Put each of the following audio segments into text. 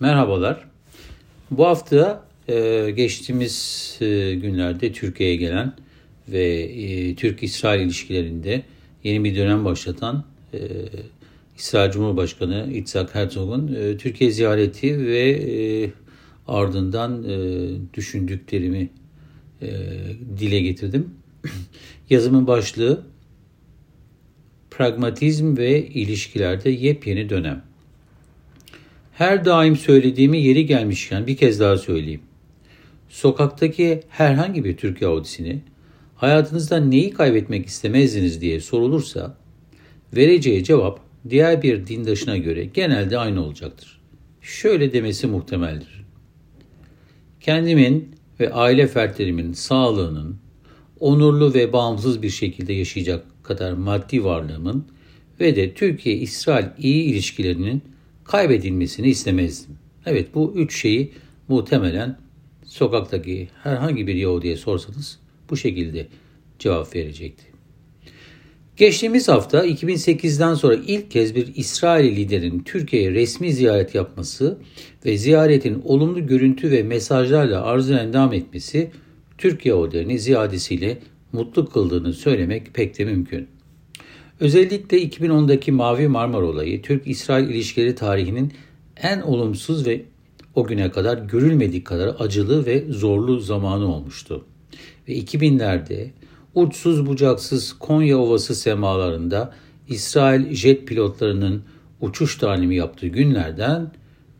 Merhabalar. Bu hafta e, geçtiğimiz e, günlerde Türkiye'ye gelen ve e, Türk-İsrail ilişkilerinde yeni bir dönem başlatan İsrail Cumhurbaşkanı İtzhak Herzog'un Türkiye ziyareti ve ardından düşündüklerimi dile getirdim. Yazımın başlığı Pragmatizm ve ilişkilerde yepyeni dönem. Her daim söylediğimi yeri gelmişken bir kez daha söyleyeyim. Sokaktaki herhangi bir Türk Yahudisini hayatınızda neyi kaybetmek istemezdiniz diye sorulursa vereceği cevap diğer bir dindaşına göre genelde aynı olacaktır. Şöyle demesi muhtemeldir. Kendimin ve aile fertlerimin sağlığının onurlu ve bağımsız bir şekilde yaşayacak kadar maddi varlığımın ve de Türkiye-İsrail iyi ilişkilerinin kaybedilmesini istemezdim. Evet bu üç şeyi muhtemelen sokaktaki herhangi bir Yahudi'ye sorsanız bu şekilde cevap verecekti. Geçtiğimiz hafta 2008'den sonra ilk kez bir İsrail liderin Türkiye'ye resmi ziyaret yapması ve ziyaretin olumlu görüntü ve mesajlarla arzu endam etmesi Türk Yahudilerini ziyadesiyle mutlu kıldığını söylemek pek de mümkün. Özellikle 2010'daki Mavi Marmara olayı Türk-İsrail ilişkileri tarihinin en olumsuz ve o güne kadar görülmedik kadar acılı ve zorlu zamanı olmuştu. Ve 2000'lerde uçsuz bucaksız Konya Ovası semalarında İsrail jet pilotlarının uçuş talimi yaptığı günlerden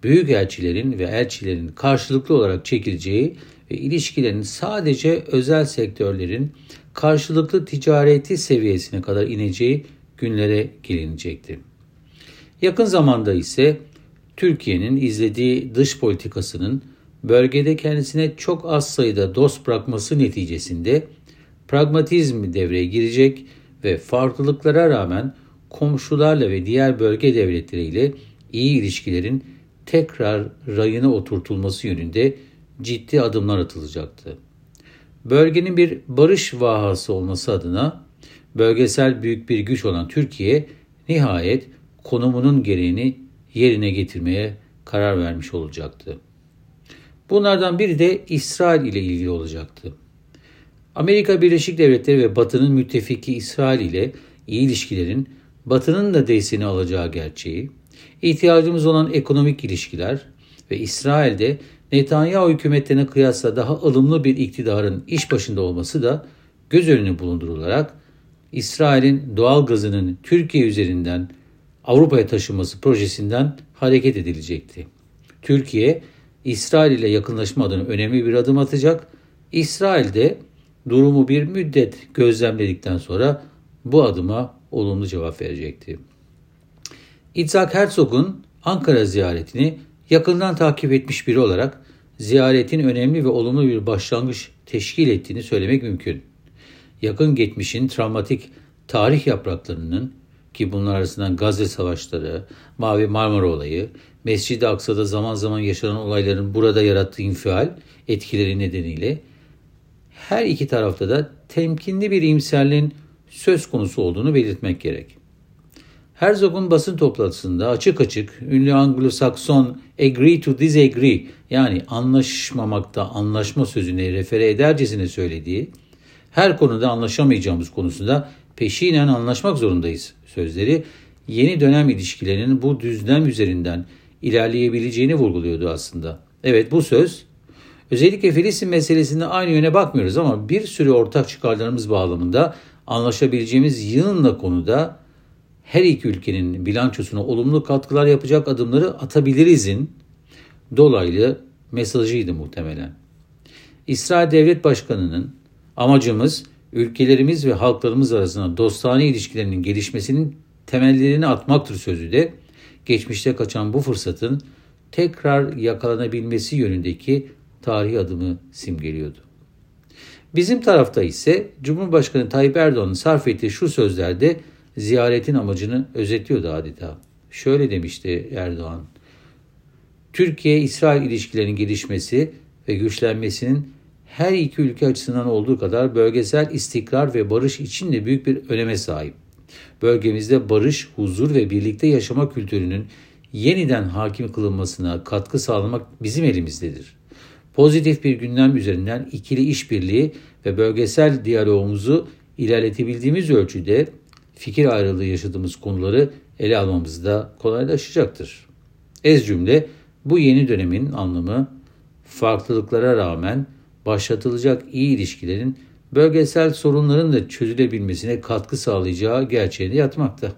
büyük elçilerin ve elçilerin karşılıklı olarak çekileceği ve ilişkilerin sadece özel sektörlerin karşılıklı ticareti seviyesine kadar ineceği günlere gelinecekti. Yakın zamanda ise Türkiye'nin izlediği dış politikasının bölgede kendisine çok az sayıda dost bırakması neticesinde pragmatizm devreye girecek ve farklılıklara rağmen komşularla ve diğer bölge devletleriyle iyi ilişkilerin tekrar rayına oturtulması yönünde ciddi adımlar atılacaktı. Bölgenin bir barış vahası olması adına bölgesel büyük bir güç olan Türkiye nihayet konumunun gereğini yerine getirmeye karar vermiş olacaktı. Bunlardan biri de İsrail ile ilgili olacaktı. Amerika Birleşik Devletleri ve Batı'nın müttefiki İsrail ile iyi ilişkilerin Batı'nın da desteğini alacağı gerçeği, ihtiyacımız olan ekonomik ilişkiler ve İsrail'de Netanyahu hükümetlerine kıyasla daha ılımlı bir iktidarın iş başında olması da göz önüne bulundurularak İsrail'in doğal gazının Türkiye üzerinden Avrupa'ya taşınması projesinden hareket edilecekti. Türkiye, İsrail ile yakınlaşma adına önemli bir adım atacak. İsrail de durumu bir müddet gözlemledikten sonra bu adıma olumlu cevap verecekti. İtzhak Herzog'un Ankara ziyaretini yakından takip etmiş biri olarak ziyaretin önemli ve olumlu bir başlangıç teşkil ettiğini söylemek mümkün. Yakın geçmişin travmatik tarih yapraklarının ki bunlar arasından Gazze Savaşları, Mavi Marmara Olayı, Mescid-i Aksa'da zaman zaman yaşanan olayların burada yarattığı infial etkileri nedeniyle her iki tarafta da temkinli bir imserliğin söz konusu olduğunu belirtmek gerek. Herzog'un basın toplantısında açık açık ünlü Anglo-Sakson agree to disagree yani anlaşmamakta anlaşma sözüne refere edercesine söylediği her konuda anlaşamayacağımız konusunda peşinen anlaşmak zorundayız sözleri yeni dönem ilişkilerinin bu düzlem üzerinden ilerleyebileceğini vurguluyordu aslında. Evet bu söz özellikle Filistin meselesinde aynı yöne bakmıyoruz ama bir sürü ortak çıkarlarımız bağlamında anlaşabileceğimiz yığınla konuda her iki ülkenin bilançosuna olumlu katkılar yapacak adımları atabilirizin dolaylı mesajıydı muhtemelen. İsrail Devlet Başkanı'nın amacımız ülkelerimiz ve halklarımız arasında dostane ilişkilerinin gelişmesinin temellerini atmaktır sözü de geçmişte kaçan bu fırsatın tekrar yakalanabilmesi yönündeki tarihi adımı simgeliyordu. Bizim tarafta ise Cumhurbaşkanı Tayyip Erdoğan'ın sarf ettiği şu sözlerde ziyaretin amacını özetliyordu adeta. Şöyle demişti Erdoğan. Türkiye-İsrail ilişkilerinin gelişmesi ve güçlenmesinin her iki ülke açısından olduğu kadar bölgesel istikrar ve barış için de büyük bir öneme sahip. Bölgemizde barış, huzur ve birlikte yaşama kültürünün yeniden hakim kılınmasına katkı sağlamak bizim elimizdedir. Pozitif bir gündem üzerinden ikili işbirliği ve bölgesel diyalogumuzu ilerletebildiğimiz ölçüde fikir ayrılığı yaşadığımız konuları ele almamız da kolaylaşacaktır. Ez cümle bu yeni dönemin anlamı farklılıklara rağmen başlatılacak iyi ilişkilerin bölgesel sorunların da çözülebilmesine katkı sağlayacağı gerçeğini yatmakta.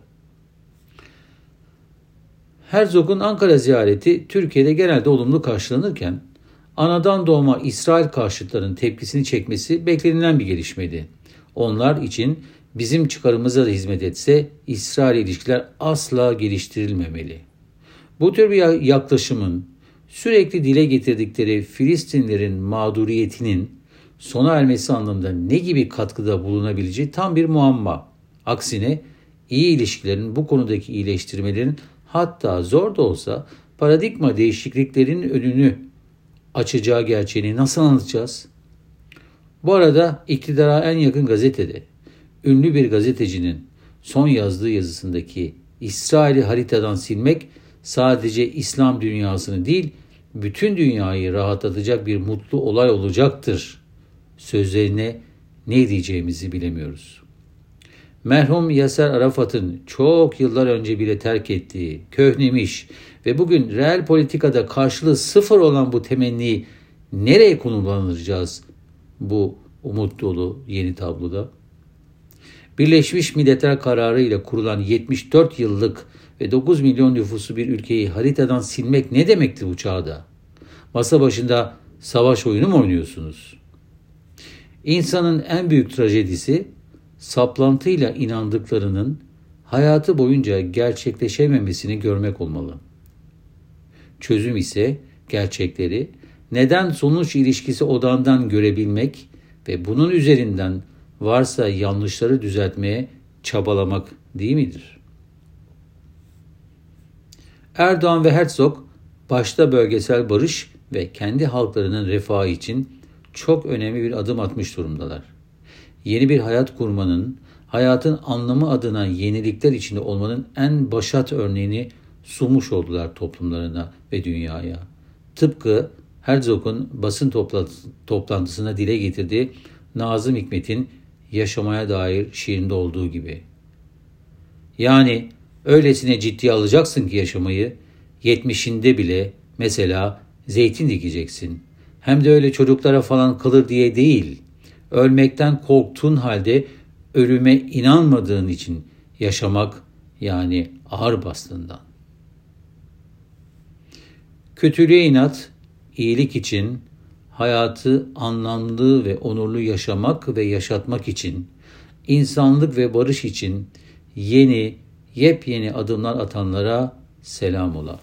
Herzog'un Ankara ziyareti Türkiye'de genelde olumlu karşılanırken anadan doğma İsrail karşıtlarının tepkisini çekmesi beklenilen bir gelişmeydi. Onlar için bizim çıkarımıza da hizmet etse İsrail ilişkiler asla geliştirilmemeli. Bu tür bir yaklaşımın sürekli dile getirdikleri Filistinlerin mağduriyetinin sona ermesi anlamında ne gibi katkıda bulunabileceği tam bir muamma. Aksine iyi ilişkilerin bu konudaki iyileştirmelerin hatta zor da olsa paradigma değişikliklerin önünü açacağı gerçeğini nasıl anlatacağız? Bu arada iktidara en yakın gazetede ünlü bir gazetecinin son yazdığı yazısındaki İsrail'i haritadan silmek sadece İslam dünyasını değil bütün dünyayı rahatlatacak bir mutlu olay olacaktır. Sözlerine ne diyeceğimizi bilemiyoruz. Merhum Yaser Arafat'ın çok yıllar önce bile terk ettiği, köhnemiş ve bugün reel politikada karşılığı sıfır olan bu temenniyi nereye konumlandıracağız bu umut dolu yeni tabloda? Birleşmiş Milletler kararı ile kurulan 74 yıllık ve 9 milyon nüfusu bir ülkeyi haritadan silmek ne demekti bu çağda? Masa başında savaş oyunu mu oynuyorsunuz? İnsanın en büyük trajedisi saplantıyla inandıklarının hayatı boyunca gerçekleşememesini görmek olmalı. Çözüm ise gerçekleri neden sonuç ilişkisi odağından görebilmek ve bunun üzerinden varsa yanlışları düzeltmeye çabalamak değil midir? Erdoğan ve Herzog başta bölgesel barış ve kendi halklarının refahı için çok önemli bir adım atmış durumdalar. Yeni bir hayat kurmanın, hayatın anlamı adına yenilikler içinde olmanın en başat örneğini sunmuş oldular toplumlarına ve dünyaya. Tıpkı Herzog'un basın toplantısına dile getirdiği Nazım Hikmet'in yaşamaya dair şiirinde olduğu gibi. Yani öylesine ciddiye alacaksın ki yaşamayı, yetmişinde bile mesela zeytin dikeceksin. Hem de öyle çocuklara falan kalır diye değil. Ölmekten korktuğun halde ölüme inanmadığın için yaşamak yani ağır bastığından. Kötülüğe inat, iyilik için, hayatı anlamlı ve onurlu yaşamak ve yaşatmak için, insanlık ve barış için yeni, yepyeni adımlar atanlara selam ola.